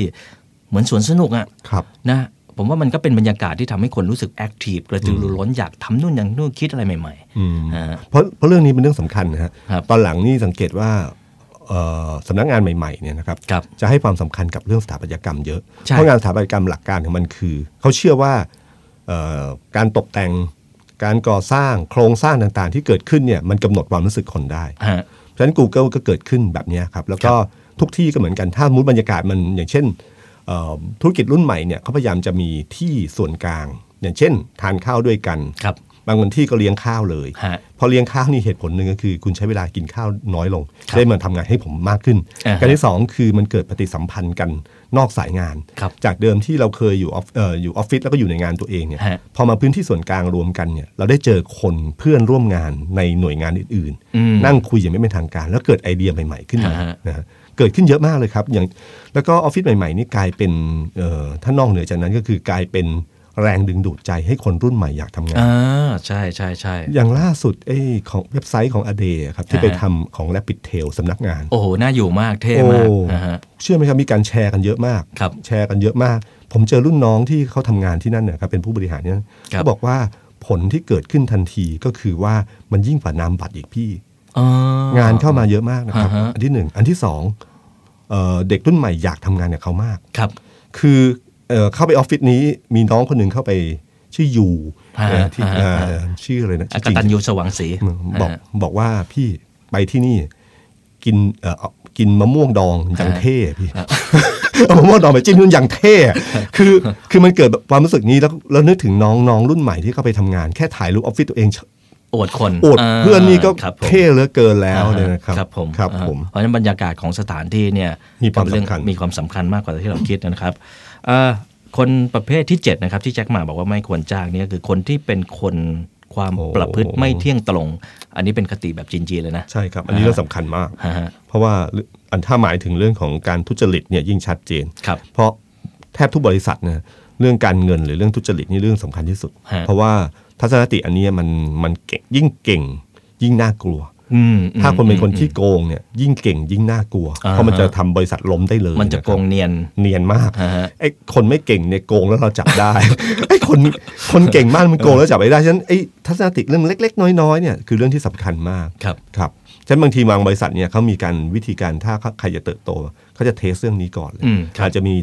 Speaker 4: เหมือนสวนสนุกอะ
Speaker 5: ครับ
Speaker 4: นะผมว่ามันก็เป็นบรรยากาศที่ทำให้คนรู้สึก active กระตือรือร้นอยากทำนู่นอย่างนู่นคิดอะไรใหม่
Speaker 5: อืม
Speaker 4: ๆนะฮะ
Speaker 5: เพราะเพราะเรื่องนี้เป็นเรื่องสำคัญนะฮะ
Speaker 4: ครับ
Speaker 5: ตอนหลังนี่สังเกตว่าเอ่อสำนักงานใหม่ๆเนี่ยนะครับ
Speaker 4: ครับ
Speaker 5: จะให้ความสำคัญกับเรื่องสถาปัตยกรรมเยอะ
Speaker 4: ใช่
Speaker 5: เพราะงานสถาปัตยกรรมหลักการของมันคือ เขาเชื่อว่าเอ่อการตกแต่งการก่อสร้างโครงสร้างต่างๆ ที่เกิดขึ้นเนี่ยมันกำหนดความรู้สึกคนได้
Speaker 4: ฮะ
Speaker 5: เพราะฉะนั้น Google ก็เกิดขึ้นแบบเนี้ยครับแล้วก็ทุกที่ก็เหมือนกันถ้ามุดบรรยากาศมันอย่างเช่นเอ่อ ธุรกิจรุ่นใหม่เนี่ยเขาพยายามจะมีที่ส่วนกลาง อย่างเช่น ทานข้าวด้วยกัน
Speaker 4: ครับ
Speaker 5: บางวันที่ก็เลี้ยงข้าวเลย
Speaker 4: ฮะ
Speaker 5: พอเลี้ยงข้าวนี่เหตุผลหนึ่งก็คือ คุณใช้เวลากินข้าวน้อยลง
Speaker 4: ครับ
Speaker 5: ได้มาทำงานให้ผมมากขึ้น
Speaker 4: อ่าฮะ
Speaker 5: การที่สองคือมันเกิดปฏิสัมพันธ์กัน นอกสายงาน
Speaker 4: ครับ
Speaker 5: จากเดิมที่เราเคยอยู่ออฟเอ่ออยู่ออฟฟิศแล้วก็อยู่ในงานตัวเองเนี่ย
Speaker 4: ฮะ
Speaker 5: พอมาพื้นที่ส่วนกลางรวมกันเนี่ยเราได้เจอคนเพื่อนร่วมงานในหน่วยงานอื่น
Speaker 4: อืม
Speaker 5: ๆนั่งคุยอย่างไม่เป็นทางการ แล้วเกิดไ a dayียใหม่ๆขึ้นมา
Speaker 4: อ่าฮะ
Speaker 5: นะฮะเกิดขึ้นเยอะมากเลยครับอย่างแล้วก็ออฟฟิศใหม่ๆนี่กลายเป็นเอ่อถ้านอกเหนือจากนั้นก็คือกลายเป็น แรงดึงดูดใจให้คนรุ่นใหม่อยากทำงาน
Speaker 4: อ่าใช่ใช่ใช่
Speaker 5: อย่างล่าสุดไอ้ของเว็บไซต์ของอเดครับที่
Speaker 4: อ่าฮะ
Speaker 5: ไปทำของ Rabbit's Tale สำนักงาน
Speaker 4: โอ้โห น่าอยู่มากเท่มาก
Speaker 5: โอ้
Speaker 4: นะฮะ
Speaker 5: เชื่อไหมครับ มีการแชร์กันเยอะมาก
Speaker 4: ครับ
Speaker 5: แชร์กันเยอะมาก ผมเจอรุ่นน้องที่เขาทำงานที่นั่นเนี่ยครับเป็นผู้บริหารเนี่ย
Speaker 4: ครับ
Speaker 5: เขาบอกว่าผลที่เกิดขึ้นทันทีก็คือว่ามันยิ่งกว่านามบัตรอีกพี่
Speaker 4: อ๋องา
Speaker 5: นเข้ามาเยอะมากนะครับ
Speaker 4: อ่าฮะ
Speaker 5: อันที่หนึ่งอันที่สองเอ่อเด็กรุ่นใหม่อยากทำงานกับเขามาก
Speaker 4: ครับ
Speaker 5: คือ เอ่อเข้าไปออฟฟิศนี้มีน้องคนหนึ่งเข้าไปชื่อยู
Speaker 4: ฮะ
Speaker 5: เอ่อที่
Speaker 4: ฮะ
Speaker 5: เอ่อ
Speaker 4: ฮะ
Speaker 5: ชื่ออะไรนะ
Speaker 4: อาก
Speaker 5: จริง
Speaker 4: ตันยูสว่างสี
Speaker 5: บอก
Speaker 4: ฮะ
Speaker 5: บอกว่าพี่ไปที่นี่กินเอ่อกินมะม่วงดองอย่างเท่พี่เอามะม่วงดองไปจิ้มนู่นอย่างเท่คือคือมันเกิดแบบความรู้สึกนี้แล้วแล้วนึกถึงน้องน้องรุ่นใหม่ที่เข้าไปทำงานแค่ถ่ายรูปออฟฟิศตัวเอง
Speaker 4: อวดคน
Speaker 5: อวดเพื่อนนี่ก็
Speaker 4: ครับผม
Speaker 5: เท่เหลือเกินแล้วเลยนะครับ
Speaker 4: ครับผม
Speaker 5: ครับ
Speaker 4: อ่า
Speaker 5: ผม
Speaker 4: เพราะฉะนั้นบรรยากาศของสถานที่เนี่ย
Speaker 5: มีความ
Speaker 4: เป็นเรื่อง
Speaker 5: สำคัญ
Speaker 4: มีความสำคัญมากกว่าที่เราคิดนะครับเอ่อ คนประเภทที่7นะครับที่แจ็คหมาบอกว่าไม่ควรจ้างเนี่ยคือคนที่เป็นคนความประพฤติไม่เที่ยงตรง อันนี้เป็นคติแบบจีนๆเลยนะ
Speaker 5: ใช่ครับ อันนี้เรื่องสำคัญมาก
Speaker 4: ฮะฮะ
Speaker 5: เพราะว่าอันถ้าหมายถึงเรื่องของการทุจริตเนี่ยยิ่งชัดเจน
Speaker 4: ครับ
Speaker 5: เพราะแทบทุกบริษัทเนี่ยเรื่องการเงินหรือเรื่องทุจริตนี่เรื่องสำคัญที่สุด
Speaker 4: ฮะ
Speaker 5: เพราะว่าทัศนคติอันเนี้ยมันมันเก่งยิ่งเก่งยิ่งน่ากลัว
Speaker 4: อืม
Speaker 5: ถ้าคนเป็นคน
Speaker 4: อืม
Speaker 5: ที่โกงเนี่ยยิ่งเก่งยิ่งน่ากลัว
Speaker 4: อ่าฮะ
Speaker 5: เพราะมันจะทำบริษัทล้มได้เลย
Speaker 4: มันจะโกง
Speaker 5: ครับ
Speaker 4: เนียน
Speaker 5: เนียนมาก
Speaker 4: ฮะฮะ
Speaker 5: ไอ้คนไม่เก่งเนี่ยโกงแล้วเราจับได้ไอ้คนคนเก่งมากมันโกงแล้วจับไม่ได้ฉะนั้นไอ้ทัศนคติเรื่องเล็ก ๆ น้อยๆเนี่ยคือเรื่องที่สำคัญมาก
Speaker 4: ครับ
Speaker 5: ครับฉะนั้นบางทีบางบริษัทเนี่ยเขามีการวิธีการถ้าใครจะเติบโตเขาจะเทสเรื่องนี้ก่อนเลย
Speaker 4: อืมครับ
Speaker 5: อาจจะมี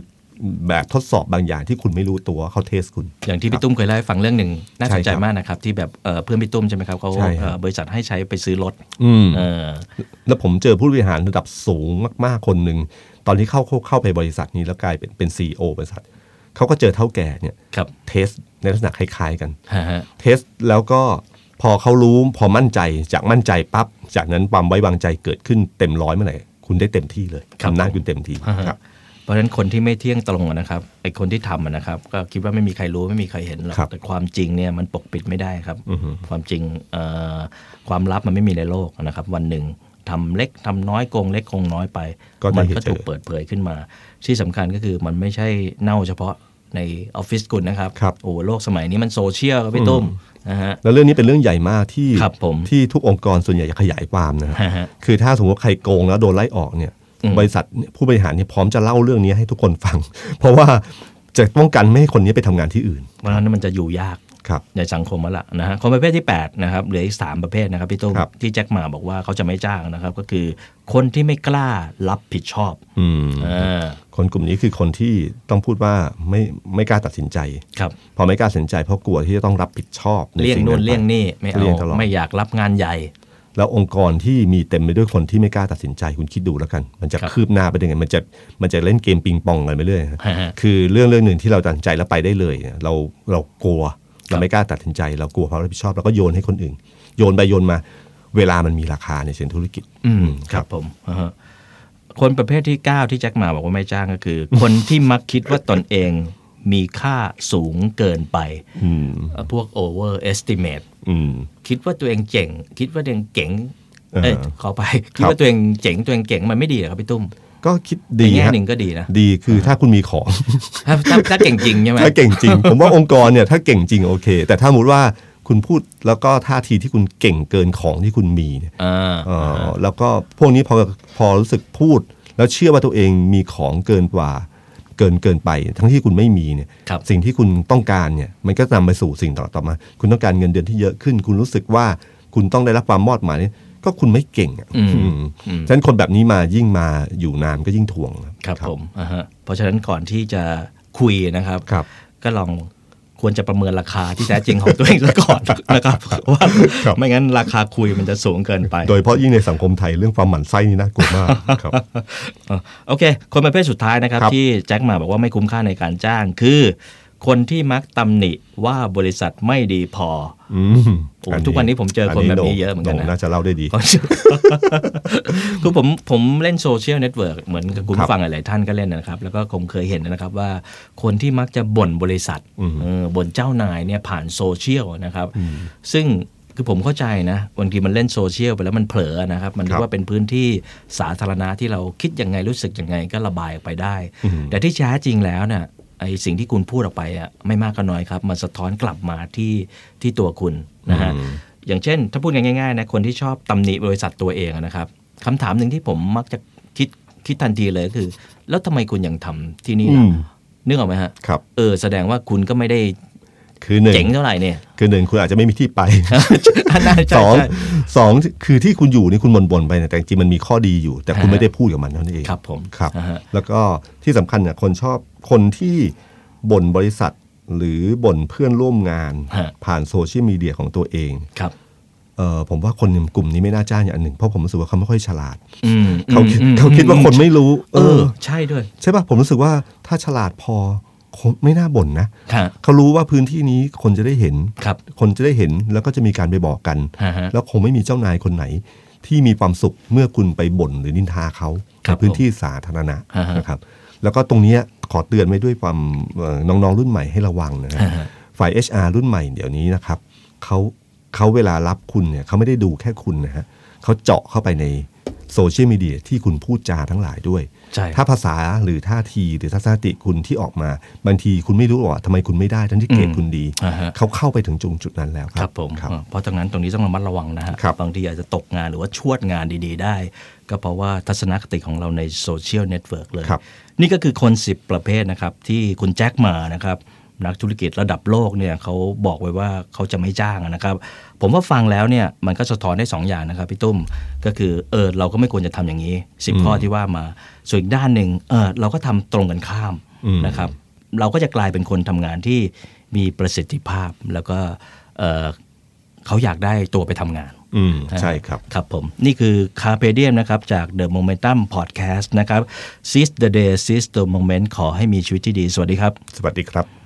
Speaker 5: แบบทดสอบบางอย่างที่คุณไม่รู้ตัวเขาเทสคุณ
Speaker 4: อย่างที่พี่ตุ้มเคยเล่าให้ฟังเรื่องหนึ่งน่าสนใจ
Speaker 5: ใช่ครับ
Speaker 4: มากนะครับ ที่แบบเอ่อเพื่อนพี่ตุ้มใช่ไหมครับเขา
Speaker 5: ใช่ครับ
Speaker 4: เอ่อบริษัทให้ใช้ไปซื้อรถ
Speaker 5: อืม
Speaker 4: เออ
Speaker 5: แล้วผมเจอผู้บริหารระดับสูงมากๆคนหนึ่งตอนที่เข้าเข้าเข้าไปบริษัทนี้แล้วกลายเป็นเป็นซีอบริษัทเขาก็เจอเท่าแก่เนี่ย
Speaker 4: ครับ
Speaker 5: เทสในลักษณะคล้ายๆกัน
Speaker 4: ฮะฮะ
Speaker 5: เทสแล้วก็พอเขารู้พอมั่นใจจากมั่นใจปั๊บจากนั้นความไว้วางใจเกิดขึ้นเต็มร้อยเมื่อไหร่คุณได้เต็มที่เลย
Speaker 4: ครับ
Speaker 5: อำนาจคุณเต็มที่
Speaker 4: ฮะฮะ
Speaker 5: ครับ
Speaker 4: เพราะฉะนั้นคนที่ไม่เที่ยงตรงอะนะครับไอ้คนที่ทำอะนะครับ ก็คิดว่าไม่มีใครรู้ไม่มีใครเห็นหรอก
Speaker 5: ครับ
Speaker 4: แต่ความจริงเนี่ยมันปกปิดไม่ได้ครับ
Speaker 5: อือฮึ
Speaker 4: ความจริงเอ่อความลับมันไม่มีในโลกนะครับ วันหนึ่งทำเล็กทำน้อยโกงเล็กโกงน้อยไป
Speaker 5: ก็ได้
Speaker 4: มั
Speaker 5: เห็น
Speaker 4: ก็ถูก
Speaker 5: เจอ
Speaker 4: เปิดเผยขึ้นมา ที่สำคัญก็คือมันไม่ใช่เน่าเฉพาะในออฟฟิศคุณนะครับ
Speaker 5: ครับ
Speaker 4: โอ้โลกสมัยนี้มันโซเชียลครับพี่ตุ้มนะฮะ
Speaker 5: แล้วเรื่องนี้เป็นเรื่องใหญ่มากที่
Speaker 4: ครับผม
Speaker 5: ที่ทุกองค์กรส่วนใหญ่จะขยายความนะฮะ
Speaker 4: ฮะฮะ
Speaker 5: คือถ้าสมมติว่าใครโกงแล้วโดนไล่ออกเนี่ย
Speaker 4: อืม
Speaker 5: บริษัทเนี่ยผู้บริหารเนี่ยพร้อมจะเล่าเรื่องนี้ให้ทุกคนฟัง เพราะว่าจะป้องกันไม่ให้คนนี้ไปทำงานที่อื่น
Speaker 4: เพราะฉะนั้นมันจะอยู่ยาก
Speaker 5: ครับ
Speaker 4: ในสังคมแล้วล่ะนะฮะคนประเภทที่8นะครับเหลืออีก 3 ประเภทนะครับพี่ตุ้ม
Speaker 5: ครับ
Speaker 4: ที่แจ็คหมาบอกว่าเขาจะไม่จ้างนะครับ ก็คือคนที่ไม่กล้ารับผิดชอบ
Speaker 5: อืม
Speaker 4: อ่า
Speaker 5: คนกลุ่มนี้คือคนที่ต้องพูดว่าไม่ไม่กล้าตัดสินใจ
Speaker 4: ครับ
Speaker 5: พอไม่กล้าตัดสินใจเพราะกลัวที่จะต้องรับผิดชอบใน
Speaker 4: เลี่ยง
Speaker 5: สิ่
Speaker 4: นู่น
Speaker 5: ไป
Speaker 4: เลี่ยงนี่ไม่เอา
Speaker 5: เลี่ยงตลอด
Speaker 4: ไม่อยากรับงานใหญ่
Speaker 5: แล้วองค์กรที่มีเต็มไปด้วยคนที่ไม่กล้าตัดสินใจคุณคิดดูแล้วกัน มันจะ
Speaker 4: ครับ
Speaker 5: คืบหน้าไปยังไงมันจะมันจะเล่นเกมปิงปองกันไปเรื่อยฮะ
Speaker 4: ฮะฮะ
Speaker 5: คือเรื่องเรื่องหนึ่งที่เราตัดสินใจแล้วไปได้เลยเนี่ยเราเรากลัวเราไม่กล้าตัดสินใจ เรากลัวความรับผิดชอบเราก็โยนให้คนอื่น โยนไปโยนมา เวลามันมีราคาในเชิงธุรกิจ
Speaker 4: อืมครับผมอ่าฮะคนประเภทที่ 9 ที่แจ็คหมาบอกว่าไม่จ้างก็คือ คนที่มักคิดว่าตนเอง มีค่าสูงเกินไป
Speaker 5: อืม
Speaker 4: เอ่อพวก over estimate
Speaker 5: อืม
Speaker 4: คิดว่าตัวเองเจ๋ง คิดว่าตัวเองเก๋งเอ้ย
Speaker 5: เออ
Speaker 4: ขอไป คิดว่าตัวเองเจ๋งตัวเองเก่งมันไม่ดีเหรอครับพี่ตุ้ม
Speaker 5: ก็คิด
Speaker 4: ใน
Speaker 5: ดี
Speaker 4: แง่
Speaker 5: ฮะ
Speaker 4: หนึ่งก็ดีนะ
Speaker 5: ดีคือถ้าคุณมีของ
Speaker 4: ถ้าถ้าถ้าเก่งจริงใช่ไหม
Speaker 5: ถ้าเก่งจริง ผมว่าองค์กรเนี่ยถ้าเก่งจริงโอเค แต่ถ้าสมมติว่าคุณพูดแล้วก็ท่าทีที่คุณเก่งเกินของที่คุณมีเนี่ย
Speaker 4: อ่า
Speaker 5: เอ่อแล้วก็พวกนี้พอพอรู้สึกพูด แล้วเชื่อว่าตัวเองมีของเกินกว่า เกินเกินไป ทั้งที่คุณไม่มีเนี่ย
Speaker 4: ครับ
Speaker 5: สิ่งที่คุณต้องการเนี่ยมันก็นำไปสู่สิ่งต่อต่อมา คุณต้องการเงินเดือนที่เยอะขึ้น คุณรู้สึกว่าคุณต้องได้รับความมอดหมายเนี่ยก็คุณไม่เก่งอะ
Speaker 4: อืม
Speaker 5: อืม
Speaker 4: อืม
Speaker 5: ฉะนั้นคนแบบนี้มายิ่งมาอยู่นานก็ยิ่งถ่วง
Speaker 4: ครับผมอ่าฮะเพราะฉะนั้นก่อนที่จะคุยนะครับ
Speaker 5: ครับ
Speaker 4: ก็ลอง ควรจะประเมินราคาที่แท้จริงของตัวเองซะก่อนนะครับว่า
Speaker 5: ครับ
Speaker 4: ไม่งั้นราคาคุยมันจะสูงเกินไป
Speaker 5: โดยเฉพาะยิ่งในสังคมไทยเรื่องความหมั่นไส้นี่น่ากลัวมากครับ
Speaker 4: เออโอเค คนประเภทสุดท้ายนะครับ
Speaker 5: ครับ
Speaker 4: ที่แจ็คหม่าบอกว่าไม่คุ้มค่าในการจ้างคือ คนที่มักตำหนิว่าบริษัทไม่ดีพอ
Speaker 5: อืม
Speaker 4: โอ้ทุกวันนี้ผมเจอคนแบบนี้เยอะเหมือนกันนะ
Speaker 5: โด่งน่าจะเล่าได้ดี
Speaker 4: คือผมผมเล่นโซเชียลเน็ตเวิร์กเหมือนกับคุณ
Speaker 5: ครับ
Speaker 4: ผู้ฟังหลาย ๆ ท่านก็เล่นนะครับ แล้วก็ผมเคยเห็นนะครับว่าคนที่มักจะบ่นบริษัท
Speaker 5: อืม
Speaker 4: เออบ่นเจ้านายเนี่ยผ่านโซเชียลนะครับ ซึ่งคือผมเข้าใจนะบางทีมันเล่นโซเชียลไปแล้วมันเผลอนะครับ มัน
Speaker 5: ครับ
Speaker 4: เรียกว่าเป็นพื้นที่สาธารณะที่เราคิดยังไงรู้สึกยังไงก็ระบายออกไปได้
Speaker 5: อืม
Speaker 4: แต่ที่แท้จริงแล้วเนี่ย ไอ้สิ่งที่คุณพูดออกไปอะไม่มากก็น้อยครับ มันสะท้อนกลับมาที่ที่ตัวคุณนะฮะ
Speaker 5: อืม
Speaker 4: อย่างเช่น ถ้าพูดกันง่ายๆนะคนที่ชอบตำหนิบริษัทตัวเองอะนะครับคำถามหนึ่งที่ผมมักจะคิดคิดทันทีเลยก็คือ แล้วทำไมคุณยังทำที่นี่ล่ะ
Speaker 5: อืม
Speaker 4: นึกออกไหมฮะ
Speaker 5: ครับ
Speaker 4: เออแสดงว่าคุณก็ไม่ได้
Speaker 5: คือหนึ่ง
Speaker 4: เจ๋งเท่าไหร่เนี่ย
Speaker 5: คือหนึ่งคุณอาจจะไม่มีที่ไป
Speaker 4: อันนั้นใช่
Speaker 5: สอง
Speaker 4: ใช่
Speaker 5: สองคือที่คุณอยู่นี่คุณบ่นๆไปเนี่ยแต่จริงๆมันมีข้อดีอยู่ แต่คุณ
Speaker 4: ฮะ
Speaker 5: ไม่ได้พูดกับมันเท่านั้นเอง
Speaker 4: ครับผม
Speaker 5: ครับ
Speaker 4: อ่าฮะ
Speaker 5: แล้วก็ที่สำคัญเนี่ยคนชอบคนที่บ่นบริษัทหรือบ่นเพื่อนร่วมงาน
Speaker 4: ฮะ
Speaker 5: ผ่านโซเชียลมีเดียของตัวเอง
Speaker 4: ครับ
Speaker 5: เออผมว่าคนกลุ่มนี้ไม่น่าจ้างอย่างอันหนึ่งเพราะผมรู้สึกว่าเขาไม่ค่อยฉลาด
Speaker 4: อืม
Speaker 5: เขาคิด
Speaker 4: อืม
Speaker 5: เขาคิดว่าคนไม่รู้
Speaker 4: เออ ใช่ด้วย
Speaker 5: ใช่ป่ะผมรู้สึกว่าถ้าฉลาดพอคง ไม่น่าบ่นนะ
Speaker 4: ฮะ
Speaker 5: เขารู้ว่าพื้นที่นี้คนจะได้เห็น
Speaker 4: ครับ
Speaker 5: คนจะได้เห็นแล้วก็จะมีการไปบอกกัน
Speaker 4: ฮะฮะ
Speaker 5: แล้วคงไม่มีเจ้านายคนไหน ที่มีความสุขเมื่อคุณไปบ่นหรือนินทาเขา
Speaker 4: ครั
Speaker 5: ใน
Speaker 4: บ
Speaker 5: พื้นที่สาธารณะ
Speaker 4: ฮะฮะ
Speaker 5: นะครับ แล้วก็ตรงเนี้ยขอเตือนไว้ด้วยความเอ่อน้องๆรุ่นใหม่ให้ระวังนะฮะ
Speaker 4: ฮะฮะ
Speaker 5: ฝ่าย HR รุ่นใหม่เดี๋ยวนี้นะครับเขาเขาเวลารับคุณเนี่ยเขาไม่ได้ดูแค่คุณนะฮะเขาเจาะเข้าไปในโซเชียลมีเดียที่คุณพูดจาทั้งหลายด้วย
Speaker 4: ใช่
Speaker 5: ถ้าภาษาหรือท่าทีหรือทัศนคติคุณที่ออกมา บางทีคุณไม่รู้หรอกทำไมคุณไม่ได้ทั้งที่เกรดคุณดี
Speaker 4: อ่าฮะ
Speaker 5: เขาเข้าไปถึงจุดจุดนั้นแล้ว
Speaker 4: ค
Speaker 5: รั
Speaker 4: รับบผม
Speaker 5: ครับ
Speaker 4: เพราะฉะนั้นตรงนี้ต้องระมัดระวังนะฮะ
Speaker 5: ครับ
Speaker 4: บางทีอาจจะตกงานหรือว่าชวดงานดี ๆ ได้ ก็เพราะว่าทัศนคติของเราในโซเชียลเน็ตเวิร์กเลย
Speaker 5: ครับ
Speaker 4: นี่ก็คือคน 10 ประเภทนะครับที่คุณแจ็คมานะครับ นักธุรกิจระดับโลกเนี่ยเขาบอกไว้ว่าเขาจะไม่จ้างนะครับ ผมว่าฟังแล้วเนี่ยมันก็สะท้อนได้ 2 อย่างนะครับพี่ตุ้มก็คือเออเราก็ไม่ควรจะทำอย่างนี้ 10 ข้อที่ว่ามา ส่วนอีกด้านหนึ่งเออเราก็ทำตรงกันข้าม
Speaker 5: อืม
Speaker 4: นะครับ เราก็จะกลายเป็นคนทำงานที่มีประสิทธิภาพแล้วก็เอ่อเขาอยากได้ตัวไปทำงาน
Speaker 5: อืมใช่ครับ
Speaker 4: ครับผม นี่คือ Carpe Diem นะครับ จาก The Momentum Podcast นะครับ Seize the day seize the moment ขอให้มีชีวิตที่ดี สวัสดีครับ
Speaker 5: สวัสดีครับ